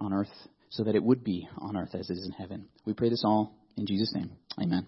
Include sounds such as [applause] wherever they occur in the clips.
on earth so that it would be on earth as it is in heaven. We pray this all in Jesus' name. Amen.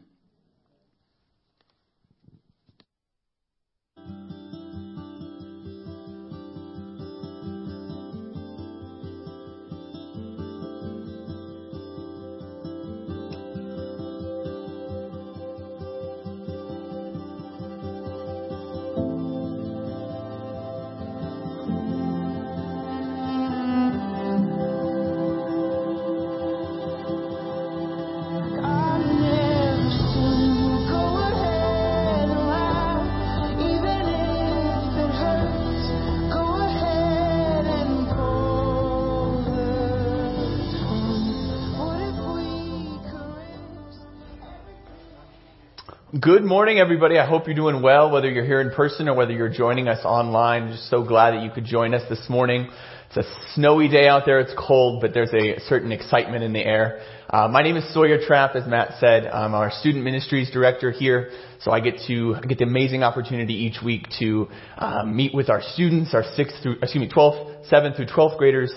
Good morning, everybody. I hope you're doing well, whether you're here in person or whether you're joining us online. I'm just so glad that you could join us this morning. It's a snowy day out there. It's cold, but there's a certain excitement in the air. Uh, my name is Sawyer Trapp, as Matt said. I'm our student ministries director here, so I get to I get the amazing opportunity each week to uh, meet with our students, our sixth through excuse me, 12th, seventh through 12th graders,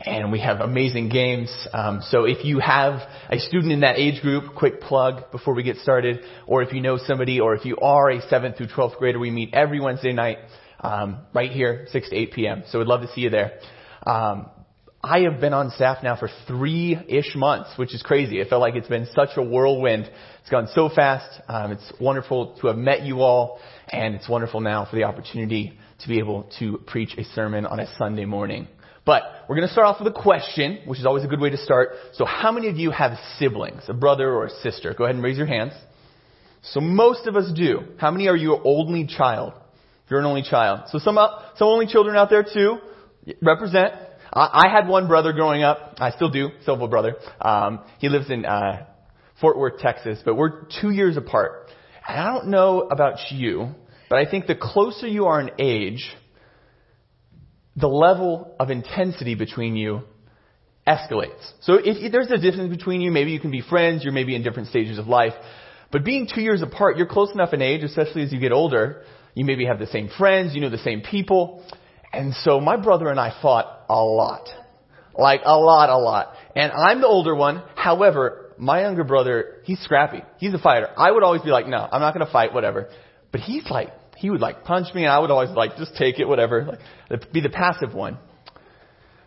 and we have amazing games. Um, so if you have a student in that age group, quick plug before we get started, or if you know somebody, or if you are a 7th through 12th grader, we meet every Wednesday night um, right here, 6 to 8 p.m. So we'd love to see you there. Um, I have been on staff now for three-ish months, which is crazy. It felt like it's been such a whirlwind. It's gone so fast. Um, it's wonderful to have met you all, and it's wonderful now for the opportunity to be able to preach a sermon on a Sunday morning. But we're going to start off with a question, which is always a good way to start. So how many of you have siblings, a brother or a sister? Go ahead and raise your hands. So most of us do. How many are you an only child? You're an only child. So some, some only children out there too. Represent. I, I had one brother growing up. I still do. Still have a brother. Um, he lives in, uh, Fort Worth, Texas, but we're two years apart. And I don't know about you, but I think the closer you are in age, the level of intensity between you escalates. So if, if there's a difference between you, maybe you can be friends, you're maybe in different stages of life. But being two years apart, you're close enough in age, especially as you get older, you maybe have the same friends, you know the same people. And so my brother and I fought a lot. Like a lot, a lot. And I'm the older one. However, my younger brother, he's scrappy. He's a fighter. I would always be like, no, I'm not to fight, whatever. But he's like he would like punch me and I would always like just take it, whatever, like be the passive one.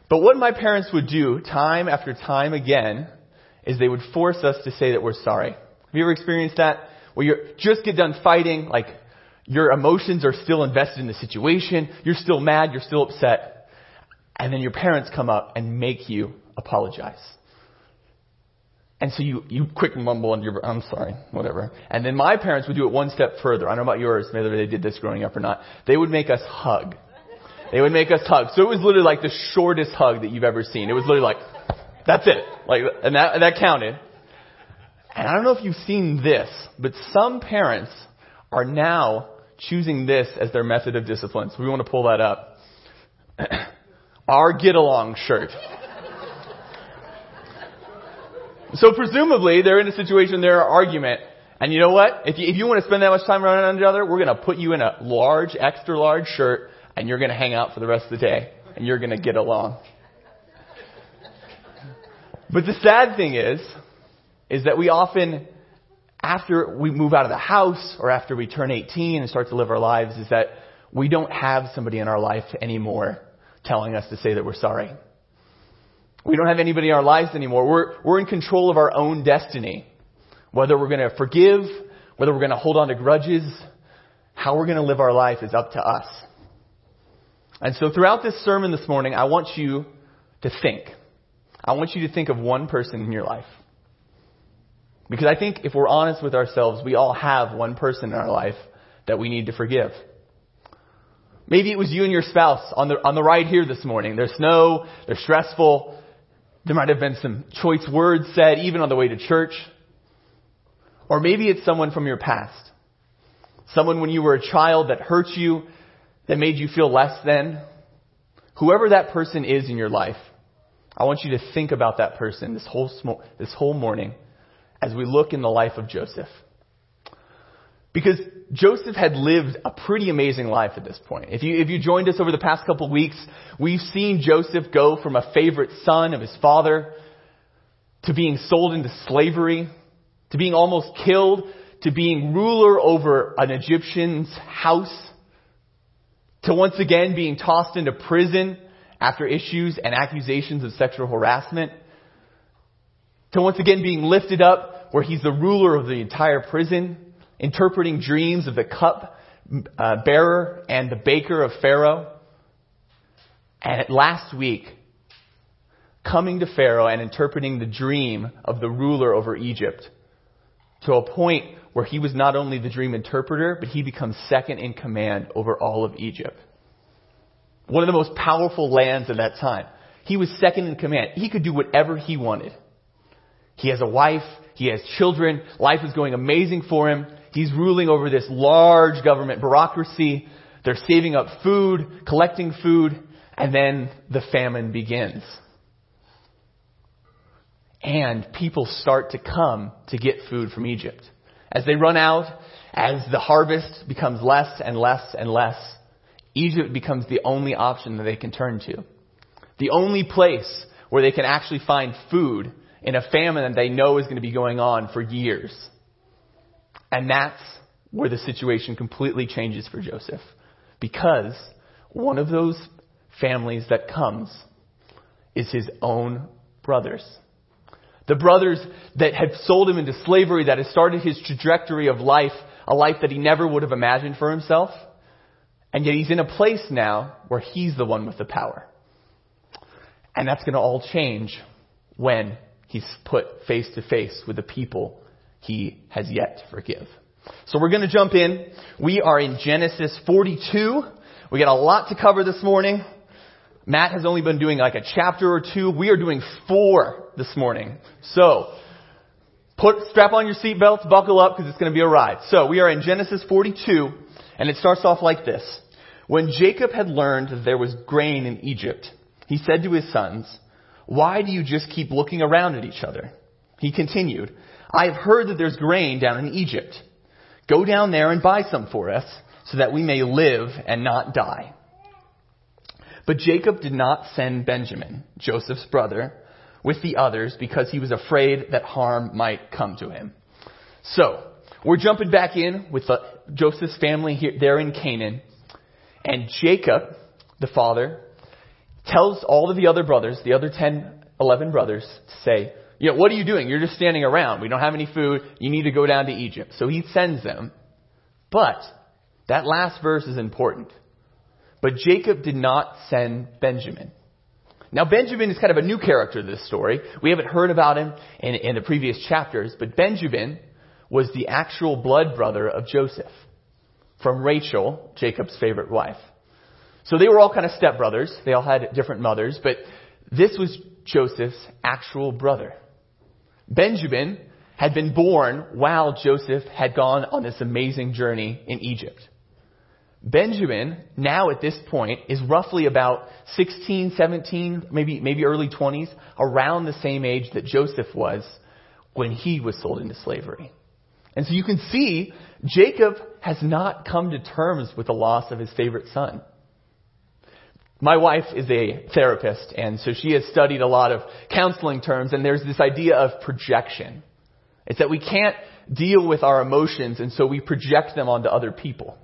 But what my parents would do time after time again is they would force us to say that we're sorry. Have you ever experienced that? Where you just get done fighting, like your emotions are still invested in the situation, you're still mad, you're still upset, and then your parents come up and make you apologize. And so you, you quick mumble and you're, I'm sorry, whatever. And then my parents would do it one step further. I don't know about yours, whether they did this growing up or not. They would make us hug. They would make us hug. So it was literally like the shortest hug that you've ever seen. It was literally like, that's it. Like, and that, and that counted. And I don't know if you've seen this, but some parents are now choosing this as their method of discipline. So we want to pull that up. [clears throat] Our get along shirt. So presumably they're in a situation, they're an argument. And you know what? If you, if you want to spend that much time around each other, we're going to put you in a large, extra large shirt and you're going to hang out for the rest of the day and you're going to get along. But the sad thing is, is that we often, after we move out of the house or after we turn 18 and start to live our lives, is that we don't have somebody in our life anymore telling us to say that we're sorry. We don't have anybody in our lives anymore. We're, we're in control of our own destiny. Whether we're going to forgive, whether we're going to hold on to grudges, how we're going to live our life is up to us. And so throughout this sermon this morning, I want you to think. I want you to think of one person in your life. Because I think if we're honest with ourselves, we all have one person in our life that we need to forgive. Maybe it was you and your spouse on the, on the ride here this morning. There's snow, they're stressful, there might have been some choice words said even on the way to church. Or maybe it's someone from your past. Someone when you were a child that hurt you, that made you feel less than. Whoever that person is in your life, I want you to think about that person this whole, this whole morning as we look in the life of Joseph. Because Joseph had lived a pretty amazing life at this point. If you, if you joined us over the past couple of weeks, we've seen Joseph go from a favorite son of his father to being sold into slavery, to being almost killed, to being ruler over an Egyptian's house, to once again being tossed into prison after issues and accusations of sexual harassment, to once again being lifted up where he's the ruler of the entire prison, interpreting dreams of the cup uh, bearer and the baker of Pharaoh. And last week, coming to Pharaoh and interpreting the dream of the ruler over Egypt to a point where he was not only the dream interpreter, but he becomes second in command over all of Egypt. One of the most powerful lands at that time. He was second in command. He could do whatever he wanted. He has a wife. He has children. Life is going amazing for him. He's ruling over this large government bureaucracy. They're saving up food, collecting food, and then the famine begins. And people start to come to get food from Egypt. As they run out, as the harvest becomes less and less and less, Egypt becomes the only option that they can turn to. The only place where they can actually find food in a famine that they know is going to be going on for years. And that's where the situation completely changes for Joseph. Because one of those families that comes is his own brothers. The brothers that had sold him into slavery, that had started his trajectory of life, a life that he never would have imagined for himself. And yet he's in a place now where he's the one with the power. And that's going to all change when he's put face to face with the people he has yet to forgive. So we're going to jump in. We are in Genesis 42. We got a lot to cover this morning. Matt has only been doing like a chapter or two. We are doing four this morning. So, put, strap on your seatbelts, buckle up because it's going to be a ride. So, we are in Genesis 42 and it starts off like this. When Jacob had learned that there was grain in Egypt, he said to his sons, why do you just keep looking around at each other? He continued, I have heard that there's grain down in Egypt. Go down there and buy some for us so that we may live and not die. But Jacob did not send Benjamin, Joseph's brother, with the others because he was afraid that harm might come to him. So, we're jumping back in with the, Joseph's family here, there in Canaan. And Jacob, the father, tells all of the other brothers, the other 10, 11 brothers, to say, you know, what are you doing? You're just standing around. We don't have any food. You need to go down to Egypt. So he sends them. But that last verse is important. But Jacob did not send Benjamin. Now Benjamin is kind of a new character to this story. We haven't heard about him in, in the previous chapters, but Benjamin was the actual blood brother of Joseph from Rachel, Jacob's favorite wife. So they were all kind of stepbrothers. They all had different mothers, but this was Joseph's actual brother. Benjamin had been born while Joseph had gone on this amazing journey in Egypt. Benjamin, now at this point, is roughly about 16, 17, maybe, maybe early 20s, around the same age that Joseph was when he was sold into slavery. And so you can see Jacob has not come to terms with the loss of his favorite son. My wife is a therapist, and so she has studied a lot of counseling terms, and there's this idea of projection. It's that we can't deal with our emotions, and so we project them onto other people.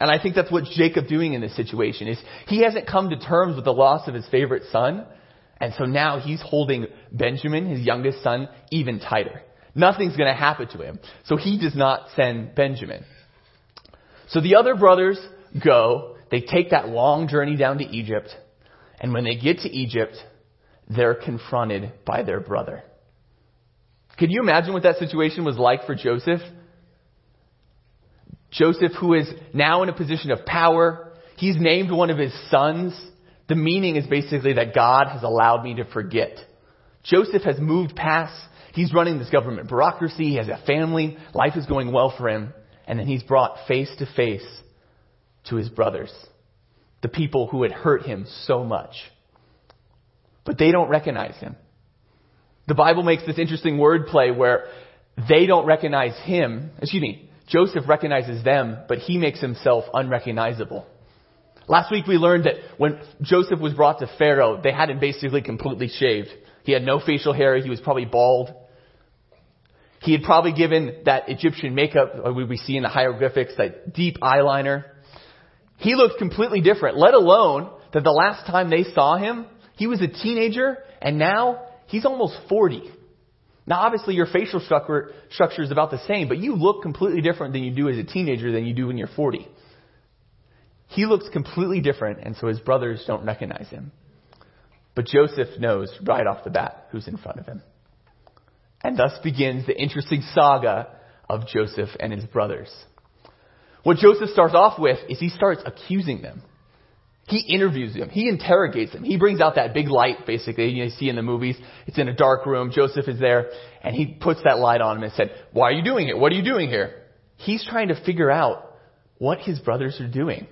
And I think that's what Jacob doing in this situation is he hasn't come to terms with the loss of his favorite son, and so now he's holding Benjamin, his youngest son, even tighter. Nothing's going to happen to him. So he does not send Benjamin. So the other brothers go they take that long journey down to Egypt, and when they get to Egypt, they're confronted by their brother. Can you imagine what that situation was like for Joseph? Joseph, who is now in a position of power, he's named one of his sons. The meaning is basically that God has allowed me to forget. Joseph has moved past, he's running this government bureaucracy, he has a family, life is going well for him, and then he's brought face to face to his brothers, the people who had hurt him so much. But they don't recognize him. The Bible makes this interesting wordplay where they don't recognize him, excuse me, Joseph recognizes them, but he makes himself unrecognizable. Last week we learned that when Joseph was brought to Pharaoh, they had him basically completely shaved. He had no facial hair. He was probably bald. He had probably given that Egyptian makeup uh, we see in the hieroglyphics, that deep eyeliner. He looked completely different, let alone that the last time they saw him, he was a teenager and now he's almost 40. Now obviously your facial structure, structure is about the same, but you look completely different than you do as a teenager than you do when you're 40. He looks completely different and so his brothers don't recognize him. But Joseph knows right off the bat who's in front of him. And thus begins the interesting saga of Joseph and his brothers. What Joseph starts off with is he starts accusing them. He interviews them. He interrogates them. He brings out that big light, basically, you see in the movies. It's in a dark room. Joseph is there, and he puts that light on him and said, why are you doing it? What are you doing here? He's trying to figure out what his brothers are doing.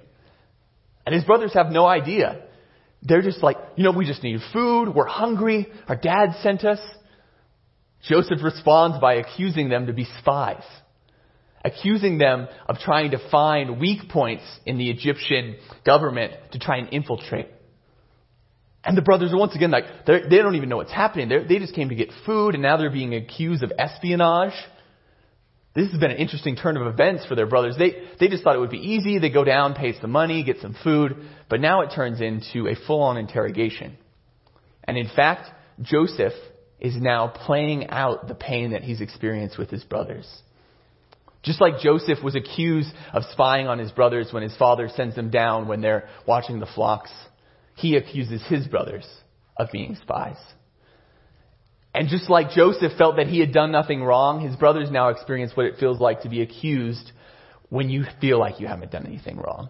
And his brothers have no idea. They're just like, you know, we just need food. We're hungry. Our dad sent us. Joseph responds by accusing them to be spies, accusing them of trying to find weak points in the Egyptian government to try and infiltrate. And the brothers are once again like, they don't even know what's happening. They're, they just came to get food and now they're being accused of espionage. This has been an interesting turn of events for their brothers. They, they just thought it would be easy. They go down, pay some money, get some food. But now it turns into a full-on interrogation. And in fact, Joseph is now playing out the pain that he's experienced with his brothers. Just like Joseph was accused of spying on his brothers when his father sends them down when they're watching the flocks, he accuses his brothers of being spies. And just like Joseph felt that he had done nothing wrong, his brothers now experience what it feels like to be accused when you feel like you haven't done anything wrong.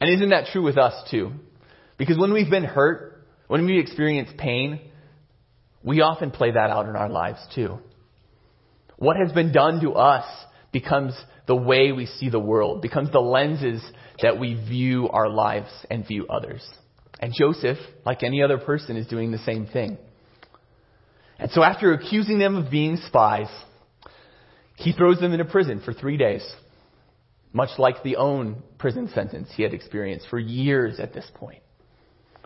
And isn't that true with us too? Because when we've been hurt, when we experience pain, we often play that out in our lives too. What has been done to us becomes the way we see the world, becomes the lenses that we view our lives and view others. And Joseph, like any other person, is doing the same thing. And so after accusing them of being spies, he throws them into prison for three days, much like the own prison sentence he had experienced for years at this point.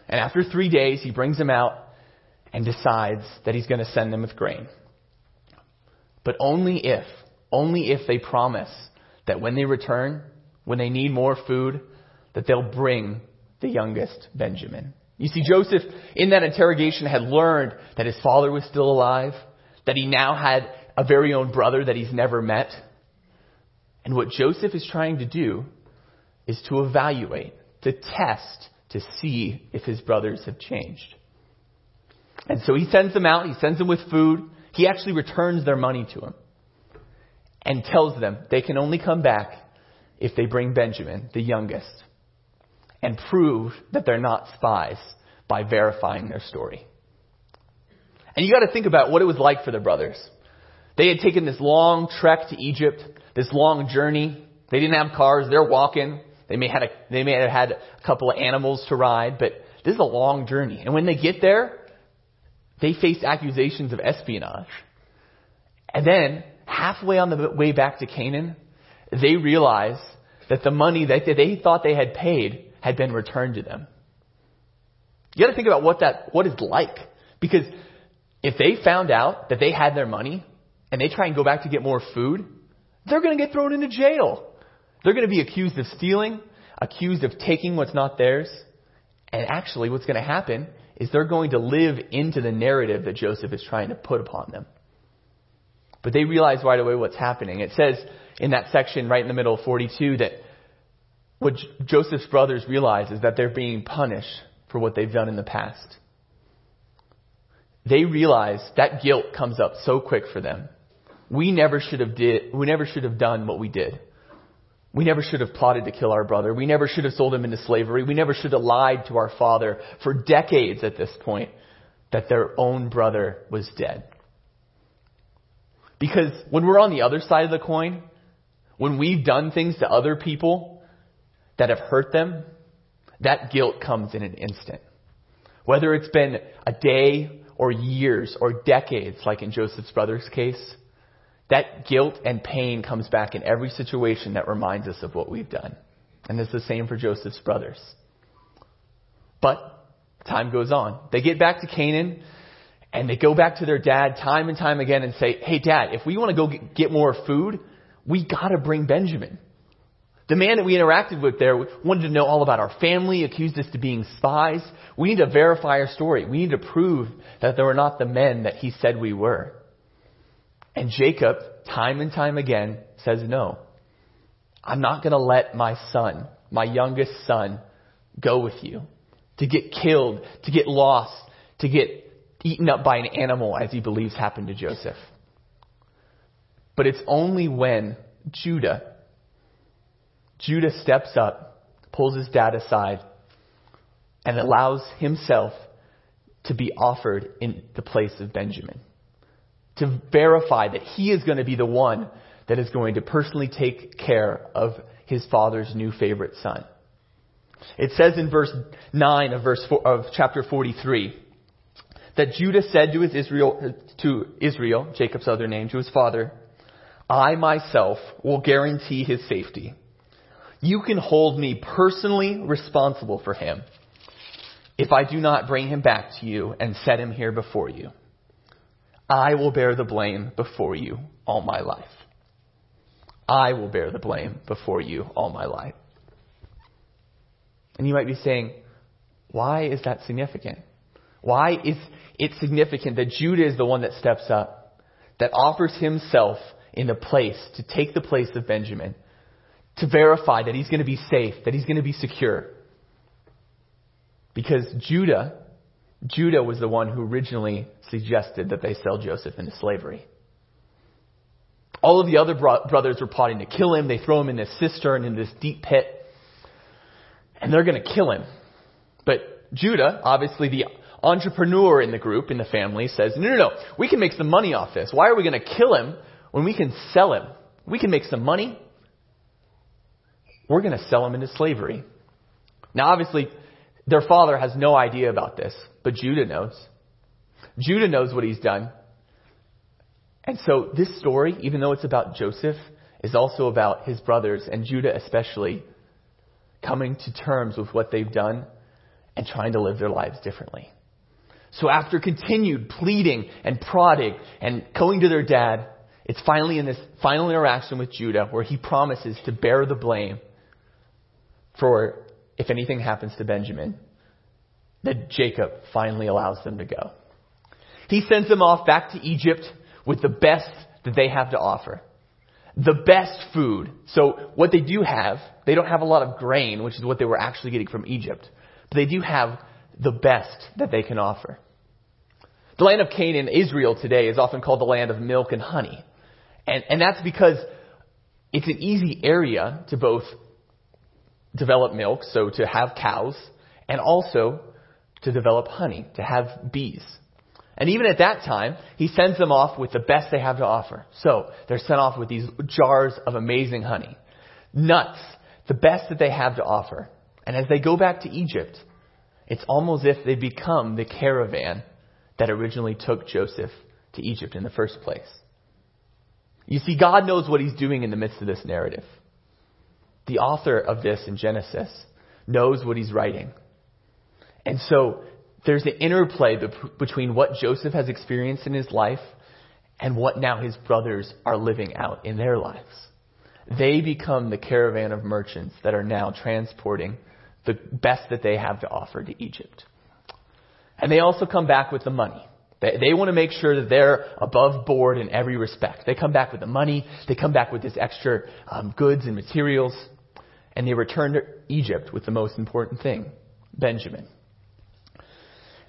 And after three days, he brings them out and decides that he's going to send them with grain. But only if, only if they promise that when they return, when they need more food, that they'll bring the youngest Benjamin. You see, Joseph, in that interrogation, had learned that his father was still alive, that he now had a very own brother that he's never met. And what Joseph is trying to do is to evaluate, to test, to see if his brothers have changed. And so he sends them out, he sends them with food. He actually returns their money to them and tells them they can only come back if they bring Benjamin, the youngest, and prove that they're not spies by verifying their story. And you got to think about what it was like for the brothers. They had taken this long trek to Egypt, this long journey. They didn't have cars, they're walking. They may, had a, they may have had a couple of animals to ride, but this is a long journey. And when they get there, they face accusations of espionage. And then, halfway on the way back to Canaan, they realize that the money that they thought they had paid had been returned to them. You gotta think about what that, what is like. Because if they found out that they had their money and they try and go back to get more food, they're gonna get thrown into jail. They're gonna be accused of stealing, accused of taking what's not theirs. And actually what's gonna happen is they're going to live into the narrative that Joseph is trying to put upon them. But they realize right away what's happening. It says in that section right in the middle of 42 that what Joseph's brothers realize is that they're being punished for what they've done in the past. They realize that guilt comes up so quick for them. We never should have did, we never should have done what we did. We never should have plotted to kill our brother. We never should have sold him into slavery. We never should have lied to our father for decades at this point that their own brother was dead. Because when we're on the other side of the coin, when we've done things to other people that have hurt them, that guilt comes in an instant. Whether it's been a day or years or decades, like in Joseph's brother's case, that guilt and pain comes back in every situation that reminds us of what we've done. And it's the same for Joseph's brothers. But time goes on. They get back to Canaan and they go back to their dad time and time again and say, Hey, dad, if we want to go get more food, we got to bring Benjamin. The man that we interacted with there wanted to know all about our family, accused us of being spies. We need to verify our story. We need to prove that they were not the men that he said we were. And Jacob, time and time again, says, No, I'm not going to let my son, my youngest son, go with you to get killed, to get lost, to get eaten up by an animal as he believes happened to Joseph. But it's only when Judah, Judah steps up, pulls his dad aside, and allows himself to be offered in the place of Benjamin. To verify that he is going to be the one that is going to personally take care of his father's new favorite son. It says in verse 9 of verse four, of chapter 43 that Judah said to his Israel to Israel, Jacob's other name, to his father, I myself will guarantee his safety. You can hold me personally responsible for him if I do not bring him back to you and set him here before you. I will bear the blame before you all my life. I will bear the blame before you all my life. And you might be saying, why is that significant? Why is it significant that Judah is the one that steps up, that offers himself in the place to take the place of Benjamin, to verify that he's going to be safe, that he's going to be secure? Because Judah, Judah was the one who originally suggested that they sell Joseph into slavery. All of the other bro- brothers were plotting to kill him. They throw him in this cistern in this deep pit and they're going to kill him. But Judah, obviously the entrepreneur in the group, in the family, says, no, no, no, we can make some money off this. Why are we going to kill him when we can sell him? We can make some money. We're going to sell him into slavery. Now, obviously, their father has no idea about this, but Judah knows. Judah knows what he's done. And so this story, even though it's about Joseph, is also about his brothers, and Judah especially, coming to terms with what they've done and trying to live their lives differently. So after continued pleading and prodding and going to their dad, it's finally in this final interaction with Judah where he promises to bear the blame for if anything happens to Benjamin, that Jacob finally allows them to go. He sends them off back to Egypt with the best that they have to offer the best food. So what they do have, they don't have a lot of grain, which is what they were actually getting from Egypt, but they do have the best that they can offer. The land of Canaan, Israel today, is often called the land of milk and honey. And, and that's because it's an easy area to both develop milk, so to have cows, and also to develop honey, to have bees. And even at that time, he sends them off with the best they have to offer. So they're sent off with these jars of amazing honey, nuts, the best that they have to offer. And as they go back to Egypt, it's almost as if they become the caravan that originally took Joseph to Egypt in the first place. You see, God knows what he's doing in the midst of this narrative. The author of this in Genesis knows what he's writing. And so there's an interplay between what Joseph has experienced in his life and what now his brothers are living out in their lives. They become the caravan of merchants that are now transporting the best that they have to offer to Egypt. And they also come back with the money. They, they want to make sure that they're above board in every respect. They come back with the money. They come back with this extra um, goods and materials. And they return to Egypt with the most important thing, Benjamin.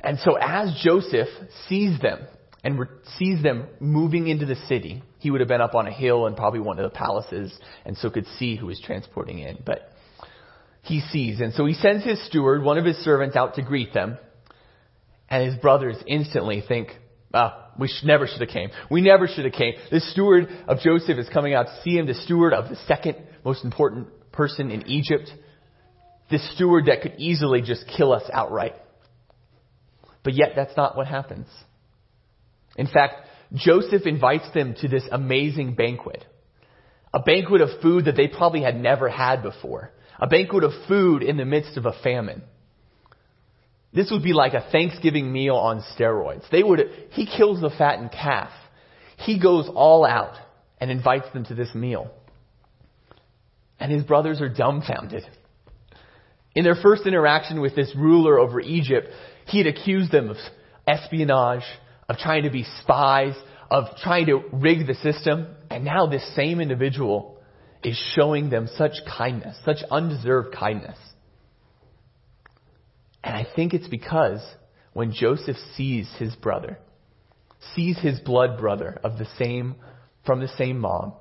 And so as Joseph sees them and re- sees them moving into the city, he would have been up on a hill and probably one of the palaces and so could see who was transporting in. But he sees. And so he sends his steward, one of his servants, out to greet them. And his brothers instantly think, ah, we should, never should have came. We never should have came. This steward of Joseph is coming out to see him, the steward of the second most important person in Egypt. The steward that could easily just kill us outright. But yet, that's not what happens. In fact, Joseph invites them to this amazing banquet. A banquet of food that they probably had never had before. A banquet of food in the midst of a famine. This would be like a Thanksgiving meal on steroids. They would, he kills the fattened calf. He goes all out and invites them to this meal. And his brothers are dumbfounded. In their first interaction with this ruler over Egypt, he had accused them of espionage, of trying to be spies, of trying to rig the system. And now this same individual is showing them such kindness, such undeserved kindness. And I think it's because when Joseph sees his brother, sees his blood brother of the same, from the same mom,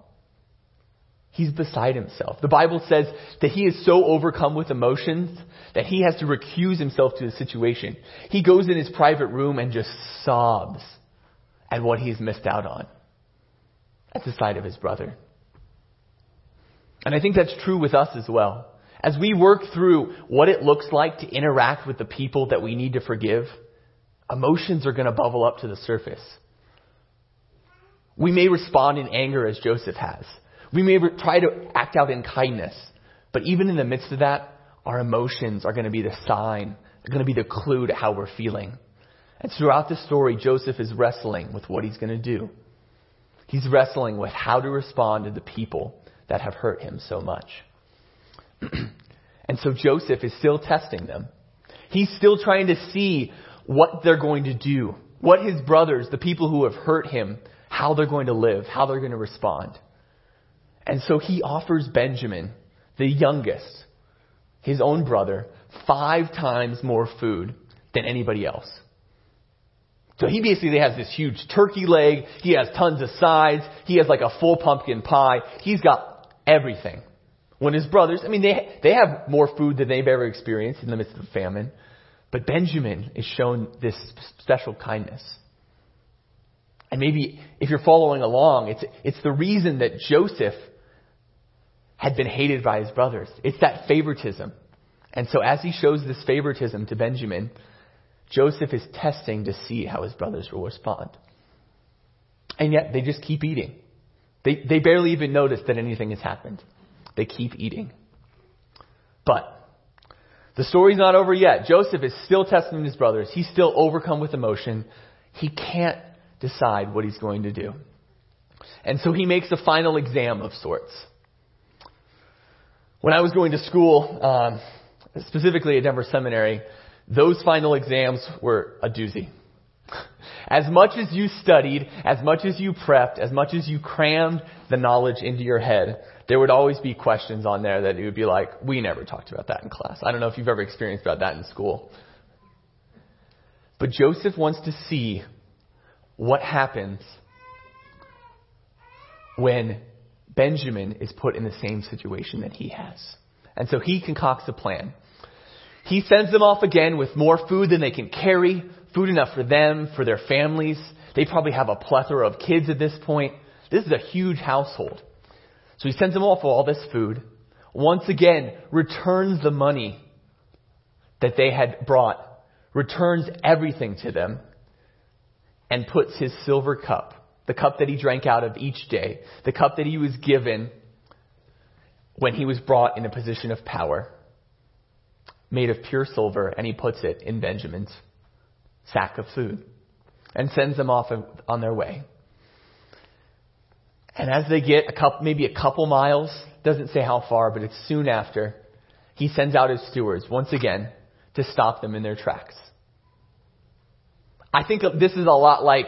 he's beside himself. The Bible says that he is so overcome with emotions that he has to recuse himself to the situation. He goes in his private room and just sobs at what he's missed out on at the sight of his brother. And I think that's true with us as well. As we work through what it looks like to interact with the people that we need to forgive, emotions are going to bubble up to the surface. We may respond in anger as Joseph has. We may try to act out in kindness. But even in the midst of that, our emotions are going to be the sign, they're going to be the clue to how we're feeling. And throughout the story, Joseph is wrestling with what he's going to do. He's wrestling with how to respond to the people that have hurt him so much. [clears throat] and so Joseph is still testing them. He's still trying to see what they're going to do, what his brothers, the people who have hurt him, how they're going to live, how they're going to respond. And so he offers Benjamin, the youngest, his own brother, five times more food than anybody else. So he basically has this huge turkey leg. He has tons of sides. He has like a full pumpkin pie. He's got everything. When his brothers, I mean, they, they have more food than they've ever experienced in the midst of famine. But Benjamin is shown this special kindness. And maybe if you're following along, it's, it's the reason that Joseph had been hated by his brothers. It's that favoritism. And so as he shows this favoritism to Benjamin, Joseph is testing to see how his brothers will respond. And yet they just keep eating. They, they barely even notice that anything has happened. They keep eating. But the story's not over yet. Joseph is still testing his brothers. He's still overcome with emotion. He can't decide what he's going to do. And so he makes a final exam of sorts. When I was going to school, um, specifically at Denver Seminary, those final exams were a doozy. [laughs] As much as you studied, as much as you prepped, as much as you crammed the knowledge into your head, there would always be questions on there that you would be like, we never talked about that in class. I don't know if you've ever experienced about that in school. But Joseph wants to see what happens when Benjamin is put in the same situation that he has. And so he concocts a plan. He sends them off again with more food than they can carry, food enough for them, for their families. They probably have a plethora of kids at this point. This is a huge household. So he sends them off with all this food. Once again, returns the money that they had brought, returns everything to them, and puts his silver cup the cup that he drank out of each day, the cup that he was given when he was brought in a position of power, made of pure silver, and he puts it in Benjamin's sack of food and sends them off on their way. And as they get a couple, maybe a couple miles, doesn't say how far, but it's soon after, he sends out his stewards once again to stop them in their tracks. I think this is a lot like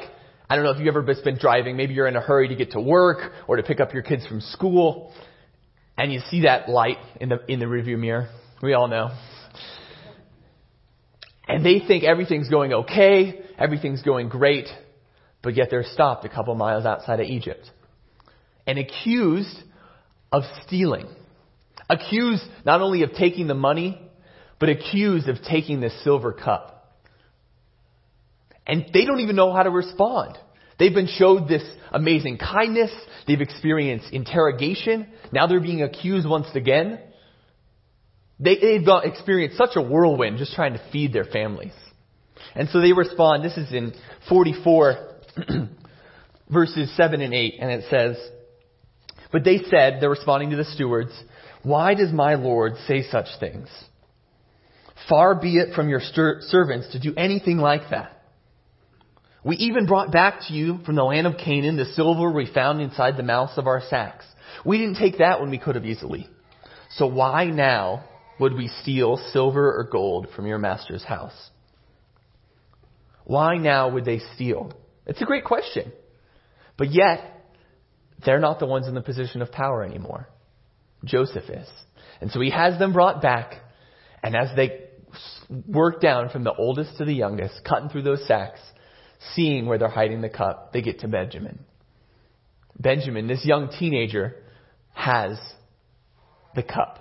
I don't know if you've ever been driving. Maybe you're in a hurry to get to work or to pick up your kids from school, and you see that light in the in the rearview mirror. We all know. And they think everything's going okay, everything's going great, but yet they're stopped a couple miles outside of Egypt and accused of stealing. Accused not only of taking the money, but accused of taking the silver cup. And they don't even know how to respond. They've been showed this amazing kindness. They've experienced interrogation. Now they're being accused once again. They, they've experienced such a whirlwind just trying to feed their families. And so they respond. This is in 44, [clears throat] verses 7 and 8, and it says, But they said, they're responding to the stewards, Why does my Lord say such things? Far be it from your servants to do anything like that. We even brought back to you from the land of Canaan the silver we found inside the mouths of our sacks. We didn't take that when we could have easily. So why now would we steal silver or gold from your master's house? Why now would they steal? It's a great question. But yet, they're not the ones in the position of power anymore. Joseph is. And so he has them brought back, and as they work down from the oldest to the youngest, cutting through those sacks, seeing where they're hiding the cup, they get to Benjamin. Benjamin, this young teenager, has the cup.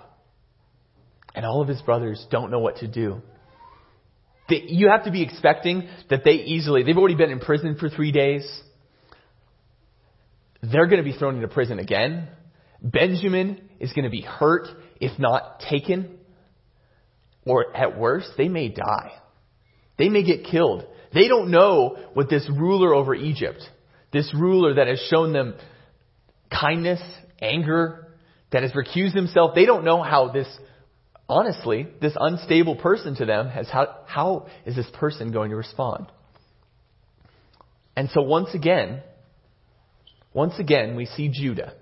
And all of his brothers don't know what to do. They, you have to be expecting that they easily, they've already been in prison for three days. They're going to be thrown into prison again. Benjamin is going to be hurt, if not taken. Or at worst, they may die. They may get killed. They don't know what this ruler over Egypt, this ruler that has shown them kindness, anger, that has recused himself, they don't know how this, honestly, this unstable person to them has, how, how is this person going to respond? And so once again, once again, we see Judah.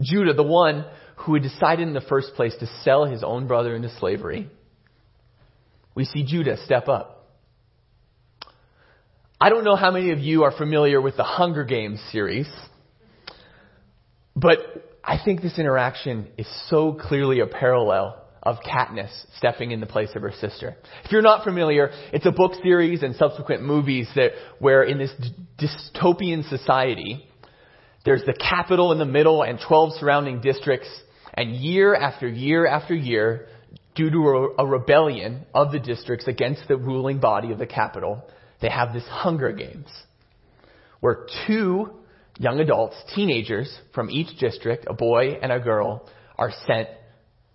Judah, the one who had decided in the first place to sell his own brother into slavery. We see Judah step up. I don't know how many of you are familiar with the Hunger Games series, but I think this interaction is so clearly a parallel of Katniss stepping in the place of her sister. If you're not familiar, it's a book series and subsequent movies that where in this dystopian society, there's the Capitol in the middle and 12 surrounding districts, and year after year after year, due to a, rebellion of the districts against the ruling body of the Capitol, they have this Hunger Games, where two young adults, teenagers from each district, a boy and a girl, are sent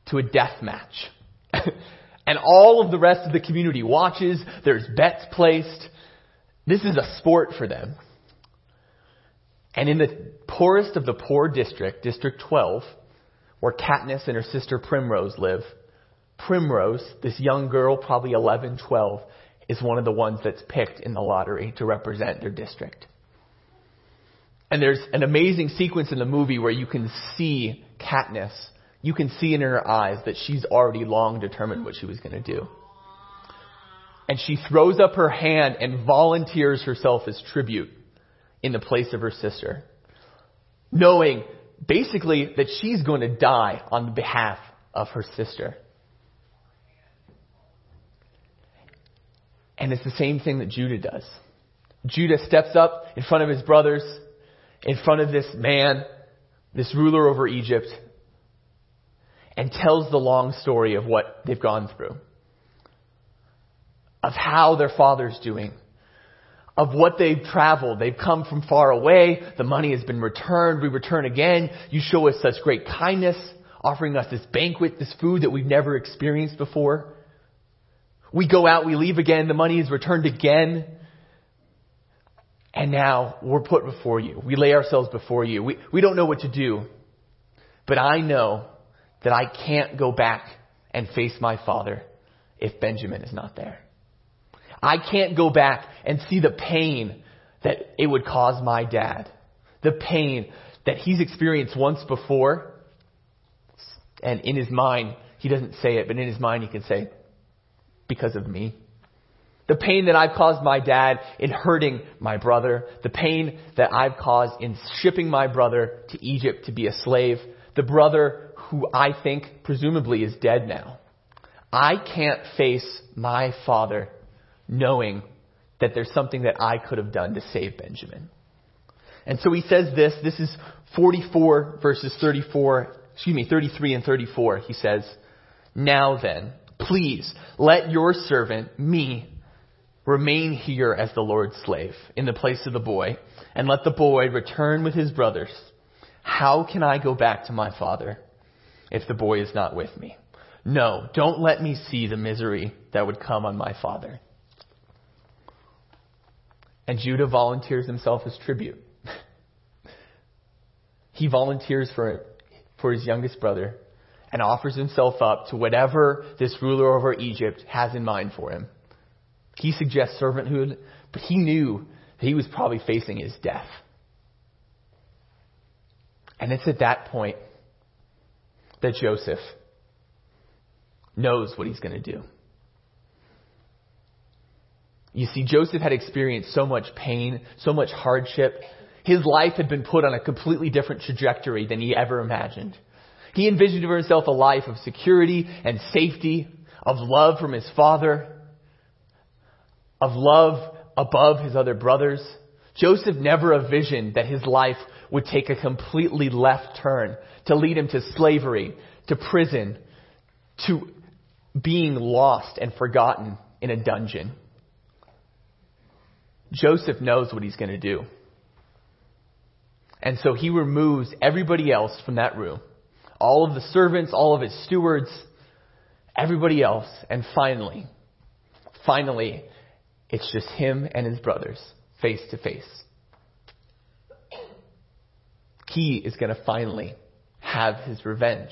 to a death match. [laughs] and all of the rest of the community watches, there's bets placed. This is a sport for them. And in the poorest of the poor district, District 12, where Katniss and her sister Primrose live, Primrose, this young girl, probably 11, 12, is one of the ones that's picked in the lottery to represent their district. And there's an amazing sequence in the movie where you can see Katniss. You can see in her eyes that she's already long determined what she was going to do. And she throws up her hand and volunteers herself as tribute in the place of her sister. Knowing basically that she's going to die on behalf of her sister. And it's the same thing that Judah does. Judah steps up in front of his brothers in front of this man, this ruler over Egypt, and tells the long story of what they've gone through, of how their father's doing, of what they've traveled. They've come from far away. The money has been returned. We return again. You show us such great kindness, offering us this banquet, this food that we've never experienced before. We go out, we leave again. The money is returned again. And now we're put before you. We lay ourselves before you. We, we don't know what to do. But I know that I can't go back and face my father if Benjamin is not there. I can't go back and see the pain that it would cause my dad. The pain that he's experienced once before. And in his mind, he doesn't say it, but in his mind he can say, because of me. The pain that I've caused my dad in hurting my brother. The pain that I've caused in shipping my brother to Egypt to be a slave. The brother who I think presumably is dead now. I can't face my father knowing that there's something that I could have done to save Benjamin. And so he says this, this is 44 verses 34, excuse me, 33 and 34. He says, Now then, please let your servant, me, Remain here as the Lord's slave in the place of the boy, and let the boy return with his brothers. How can I go back to my father if the boy is not with me? No, don't let me see the misery that would come on my father. And Judah volunteers himself as tribute. [laughs] he volunteers for, for his youngest brother and offers himself up to whatever this ruler over Egypt has in mind for him. He suggests servanthood, but he knew that he was probably facing his death. And it's at that point that Joseph knows what he's going to do. You see, Joseph had experienced so much pain, so much hardship. His life had been put on a completely different trajectory than he ever imagined. He envisioned for himself a life of security and safety, of love from his father, of love above his other brothers. Joseph never envisioned that his life would take a completely left turn to lead him to slavery, to prison, to being lost and forgotten in a dungeon. Joseph knows what he's going to do. And so he removes everybody else from that room. All of the servants, all of his stewards, everybody else. And finally, finally, it's just him and his brothers face to face. He is going to finally have his revenge.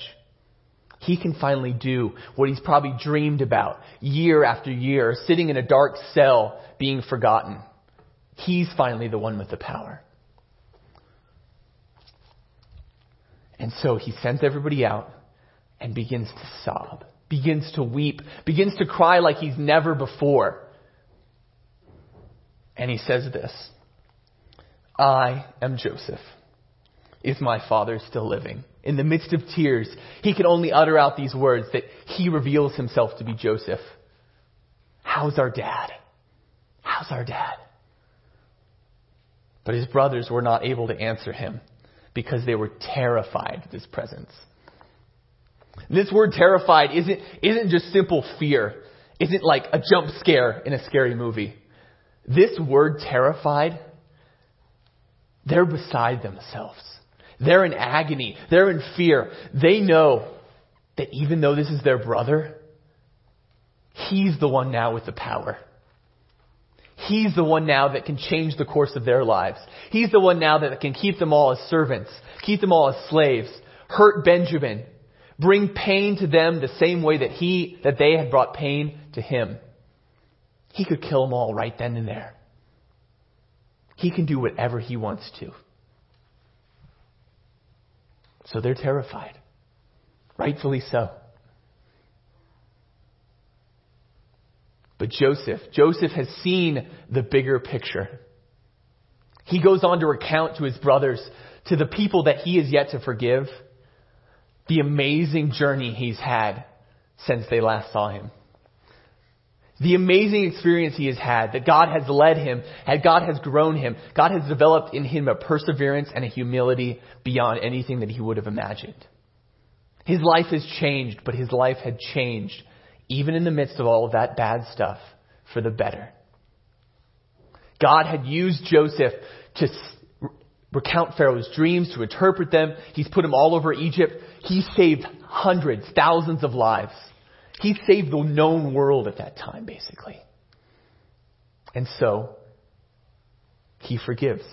He can finally do what he's probably dreamed about year after year, sitting in a dark cell being forgotten. He's finally the one with the power. And so he sends everybody out and begins to sob, begins to weep, begins to cry like he's never before. And he says this I am Joseph. Is my father still living? In the midst of tears, he can only utter out these words that he reveals himself to be Joseph. How's our dad? How's our dad? But his brothers were not able to answer him because they were terrified of his presence. This word terrified isn't, isn't just simple fear. Isn't like a jump scare in a scary movie. This word terrified, they're beside themselves. They're in agony. They're in fear. They know that even though this is their brother, he's the one now with the power. He's the one now that can change the course of their lives. He's the one now that can keep them all as servants, keep them all as slaves, hurt Benjamin, bring pain to them the same way that he, that they had brought pain to him. He could kill them all right then and there. He can do whatever he wants to. So they're terrified. Rightfully so. But Joseph, Joseph has seen the bigger picture. He goes on to recount to his brothers, to the people that he is yet to forgive, the amazing journey he's had since they last saw him. The amazing experience he has had, that God has led him, that God has grown him, God has developed in him a perseverance and a humility beyond anything that he would have imagined. His life has changed, but his life had changed even in the midst of all of that bad stuff, for the better. God had used Joseph to recount Pharaoh's dreams, to interpret them. He's put him all over Egypt. He saved hundreds, thousands of lives. He saved the known world at that time, basically. And so, he forgives.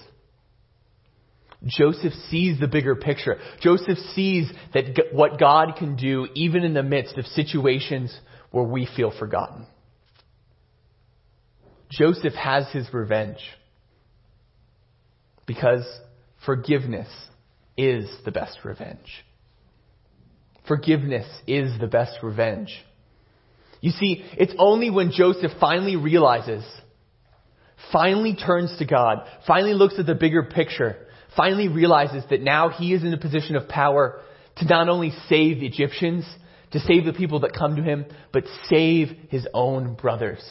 Joseph sees the bigger picture. Joseph sees that what God can do even in the midst of situations where we feel forgotten. Joseph has his revenge because forgiveness is the best revenge. Forgiveness is the best revenge. You see, it's only when Joseph finally realizes, finally turns to God, finally looks at the bigger picture, finally realizes that now he is in a position of power to not only save the Egyptians, to save the people that come to him, but save his own brothers,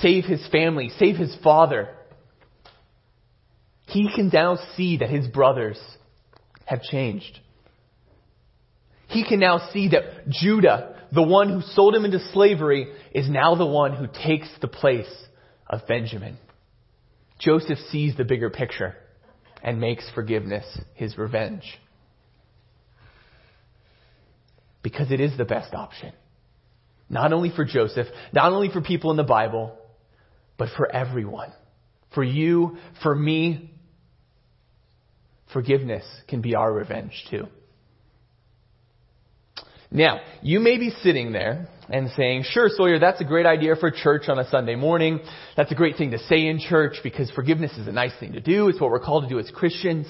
save his family, save his father. He can now see that his brothers have changed. He can now see that Judah, the one who sold him into slavery, is now the one who takes the place of Benjamin. Joseph sees the bigger picture and makes forgiveness his revenge because it is the best option. Not only for Joseph, not only for people in the Bible, but for everyone. for you, for me. Forgiveness can be our revenge too. Now, you may be sitting there and saying, sure, Sawyer, that's a great idea for church on a Sunday morning. That's a great thing to say in church because forgiveness is a nice thing to do. It's what we're called to do as Christians.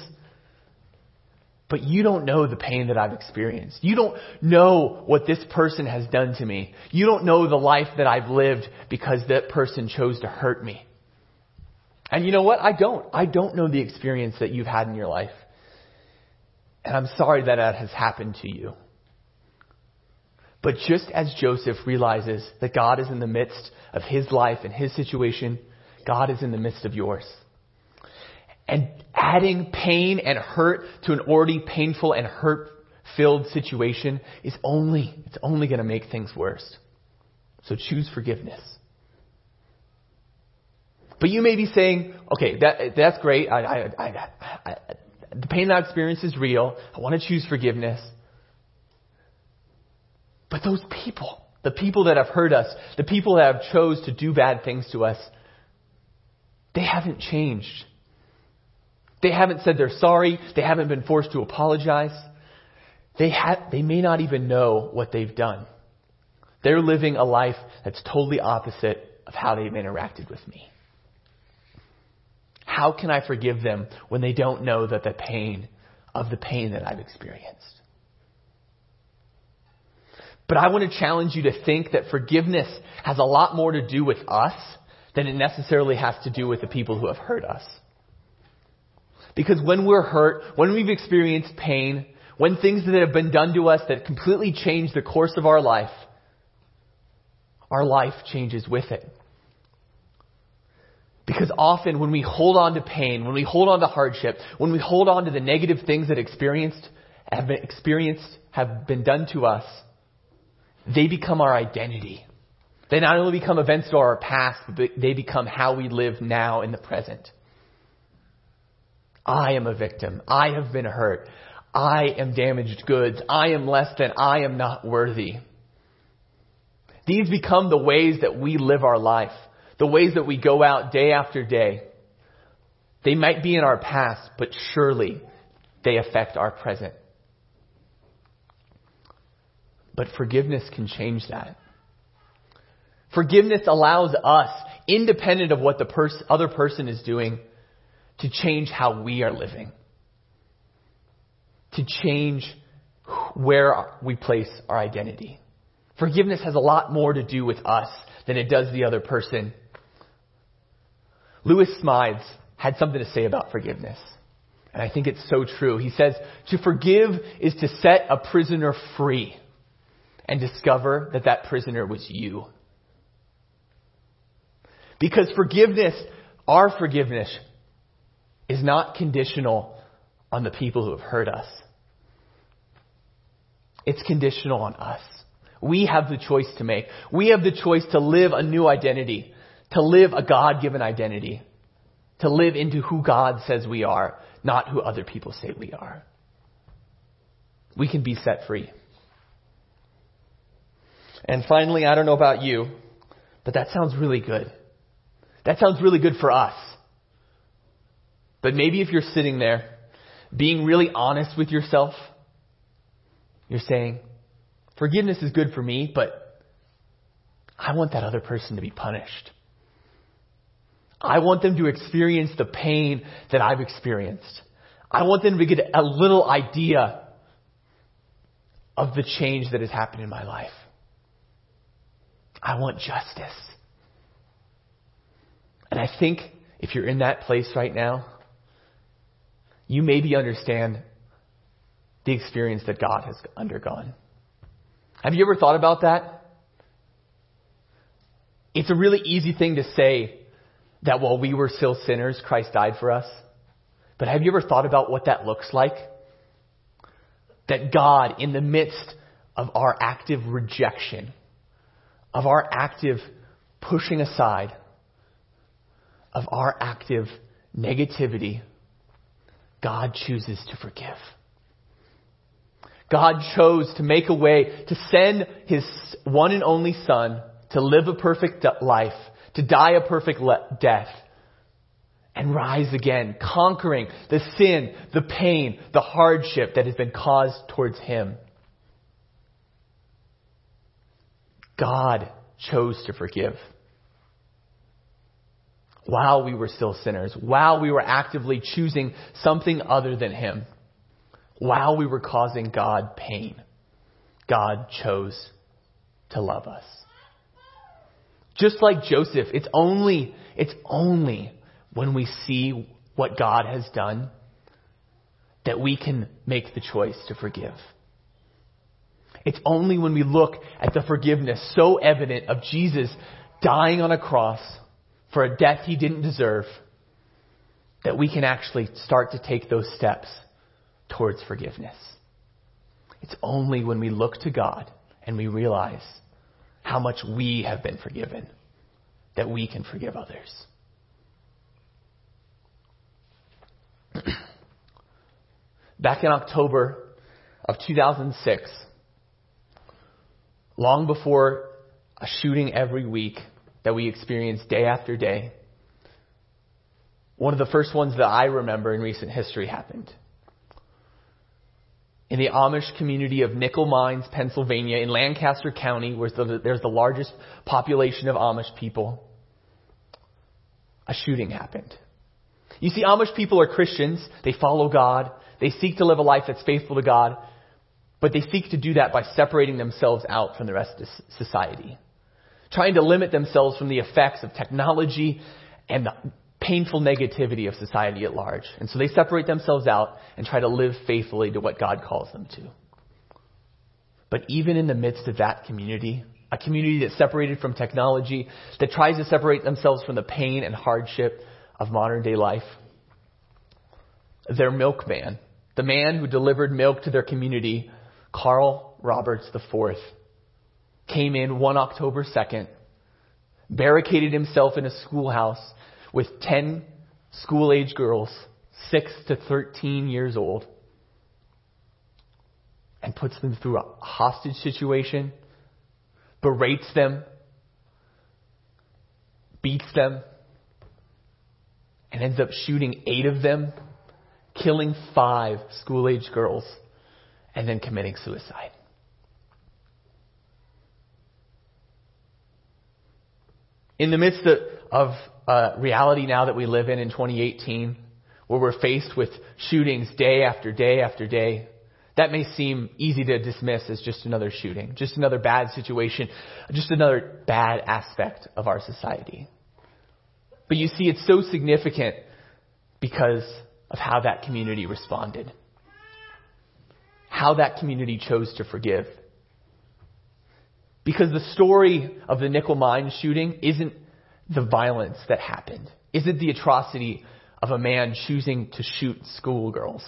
But you don't know the pain that I've experienced. You don't know what this person has done to me. You don't know the life that I've lived because that person chose to hurt me. And you know what? I don't. I don't know the experience that you've had in your life. And I'm sorry that that has happened to you. But just as Joseph realizes that God is in the midst of his life and his situation, God is in the midst of yours. And adding pain and hurt to an already painful and hurt filled situation is only, it's only going to make things worse. So choose forgiveness. But you may be saying, okay, that, that's great. I, I, I, the pain that I experience is real. I want to choose forgiveness. But those people, the people that have hurt us, the people that have chose to do bad things to us, they haven't changed. They haven't said they're sorry. They haven't been forced to apologize. They, ha- they may not even know what they've done. They're living a life that's totally opposite of how they've interacted with me. How can I forgive them when they don't know that the pain of the pain that I've experienced? But I want to challenge you to think that forgiveness has a lot more to do with us than it necessarily has to do with the people who have hurt us. Because when we're hurt, when we've experienced pain, when things that have been done to us that completely change the course of our life, our life changes with it. Because often when we hold on to pain, when we hold on to hardship, when we hold on to the negative things that experienced, have been experienced, have been done to us, they become our identity. They not only become events of our past, but they become how we live now in the present. I am a victim. I have been hurt. I am damaged goods. I am less than. I am not worthy. These become the ways that we live our life, the ways that we go out day after day. They might be in our past, but surely they affect our present. But forgiveness can change that. Forgiveness allows us, independent of what the pers- other person is doing, to change how we are living. To change where we place our identity. Forgiveness has a lot more to do with us than it does the other person. Lewis Smedes had something to say about forgiveness. And I think it's so true. He says, to forgive is to set a prisoner free and discover that that prisoner was you. Because forgiveness, our forgiveness, is not conditional on the people who have hurt us. It's conditional on us. We have the choice to make. We have the choice to live a new identity, to live a God given identity, to live into who God says we are, not who other people say we are. We can be set free. And finally, I don't know about you, but that sounds really good. That sounds really good for us. But maybe if you're sitting there being really honest with yourself, you're saying, forgiveness is good for me, but I want that other person to be punished. I want them to experience the pain that I've experienced. I want them to get a little idea of the change that has happened in my life. I want justice. And I think if you're in that place right now, you maybe understand the experience that God has undergone. Have you ever thought about that? It's a really easy thing to say that while we were still sinners, Christ died for us. But have you ever thought about what that looks like? That God, in the midst of our active rejection, of our active pushing aside, of our active negativity, God chooses to forgive. God chose to make a way to send his one and only son to live a perfect life, to die a perfect death, and rise again, conquering the sin, the pain, the hardship that has been caused towards him. God chose to forgive. While we were still sinners, while we were actively choosing something other than Him, while we were causing God pain, God chose to love us. Just like Joseph, it's only, it's only when we see what God has done that we can make the choice to forgive. It's only when we look at the forgiveness so evident of Jesus dying on a cross for a death he didn't deserve that we can actually start to take those steps towards forgiveness. It's only when we look to God and we realize how much we have been forgiven that we can forgive others. [clears throat] Back in October of 2006, long before a shooting every week that we experience day after day, one of the first ones that I remember in recent history happened. In the Amish community of Nickel Mines, Pennsylvania, in Lancaster County, where there's the largest population of Amish people, a shooting happened. You see, Amish people are Christians. They follow God. They seek to live a life that's faithful to God. But they seek to do that by separating themselves out from the rest of society. Trying to limit themselves from the effects of technology and the painful negativity of society at large. And so they separate themselves out and try to live faithfully to what God calls them to. But even in the midst of that community, a community that's separated from technology, that tries to separate themselves from the pain and hardship of modern day life, their milkman, the man who delivered milk to their community, Carl Roberts IV, came in one October 2nd, barricaded himself in a schoolhouse with 10 school age girls, 6 to 13 years old, and puts them through a hostage situation, berates them, beats them, and ends up shooting eight of them, killing five school age girls, and then committing suicide. In the midst of, uh, reality now that we live in in 2018, where we're faced with shootings day after day after day, that may seem easy to dismiss as just another shooting, just another bad situation, just another bad aspect of our society. But you see, it's so significant because of how that community responded, how that community chose to forgive. Because the story of the nickel mine shooting isn't the violence that happened, isn't the atrocity of a man choosing to shoot schoolgirls.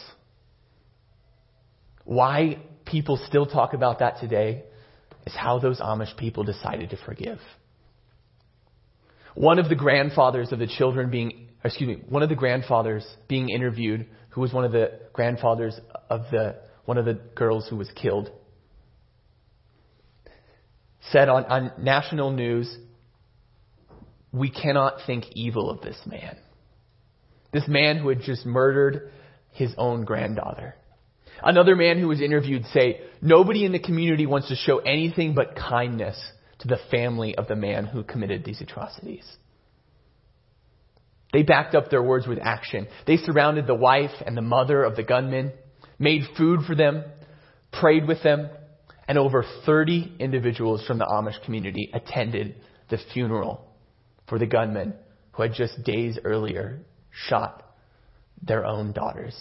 Why people still talk about that today is how those Amish people decided to forgive. One of the grandfathers of the children being, excuse me, one of the grandfathers being interviewed, who was one of the grandfathers of the, one of the girls who was killed, said on, on national news, we cannot think evil of this man. This man who had just murdered his own granddaughter. Another man who was interviewed say, nobody in the community wants to show anything but kindness to the family of the man who committed these atrocities. They backed up their words with action. They surrounded the wife and the mother of the gunman, made food for them, prayed with them, and over 30 individuals from the Amish community attended the funeral for the gunman who had just days earlier shot their own daughters.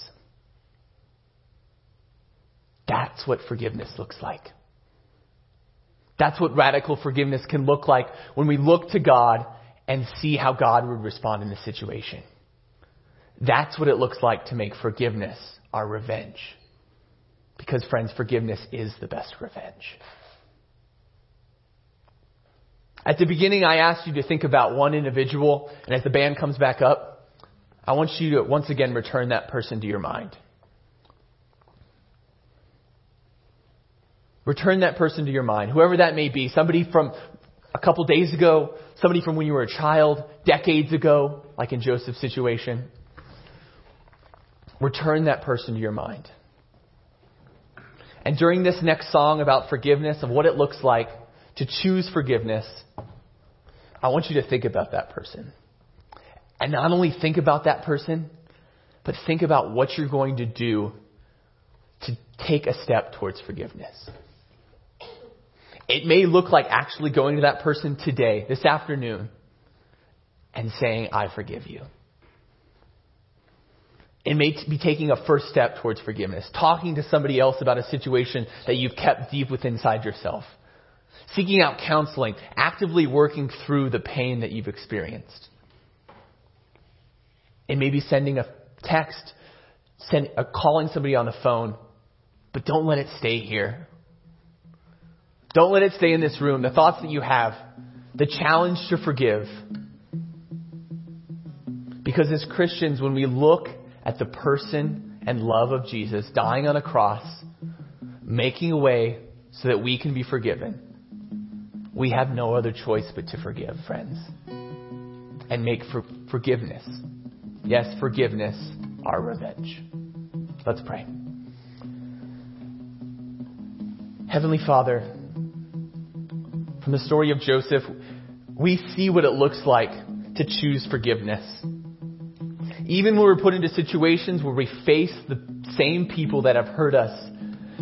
That's what forgiveness looks like. That's what radical forgiveness can look like when we look to God and see how God would respond in the situation. That's what it looks like to make forgiveness our revenge. Because, friends, forgiveness is the best revenge. At the beginning, I asked you to think about one individual, and as the band comes back up, I want you to once again return that person to your mind. Return that person to your mind, whoever that may be. Somebody from a couple days ago, somebody from when you were a child, decades ago, like in Joseph's situation. Return that person to your mind. And during this next song about forgiveness, of what it looks like to choose forgiveness, I want you to think about that person. And not only think about that person, but think about what you're going to do to take a step towards forgiveness. It may look like actually going to that person today, this afternoon, and saying, I forgive you. It may be taking a first step towards forgiveness, talking to somebody else about a situation that you've kept deep within inside yourself, seeking out counseling, actively working through the pain that you've experienced. It may be sending a text, send, uh, calling somebody on the phone, but don't let it stay here. Don't let it stay in this room. The thoughts that you have, the challenge to forgive. Because as Christians, when we look at the person and love of Jesus dying on a cross, making a way so that we can be forgiven, we have no other choice but to forgive, friends. And make for forgiveness. Yes, forgiveness, our revenge. Let's pray. Heavenly Father, from the story of Joseph, we see what it looks like to choose forgiveness. Even when we're put into situations where we face the same people that have hurt us,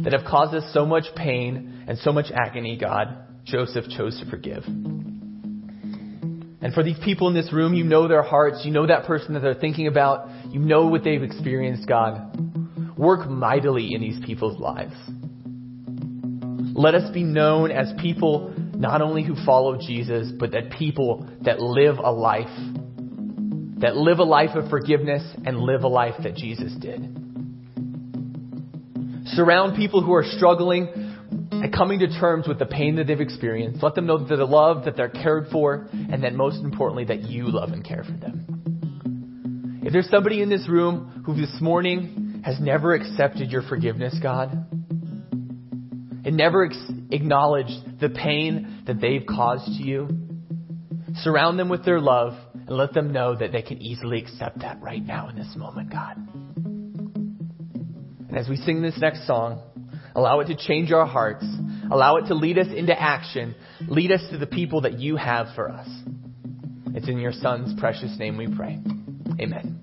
that have caused us so much pain and so much agony, God, Joseph chose to forgive. And for these people in this room, you know their hearts, you know that person that they're thinking about, you know what they've experienced, God. Work mightily in these people's lives. Let us be known as people not only who follow Jesus, but that people that live a life, that live a life of forgiveness and live a life that Jesus did. Surround people who are struggling and coming to terms with the pain that they've experienced. Let them know that they're loved, that they're cared for, and that most importantly, that you love and care for them. If there's somebody in this room who this morning has never accepted your forgiveness, God, and never ex- acknowledged the pain that they've caused to you, surround them with their love and let them know that they can easily accept that right now in this moment, God. And as we sing this next song, allow it to change our hearts, allow it to lead us into action, lead us to the people that you have for us. It's in your Son's precious name we pray. Amen.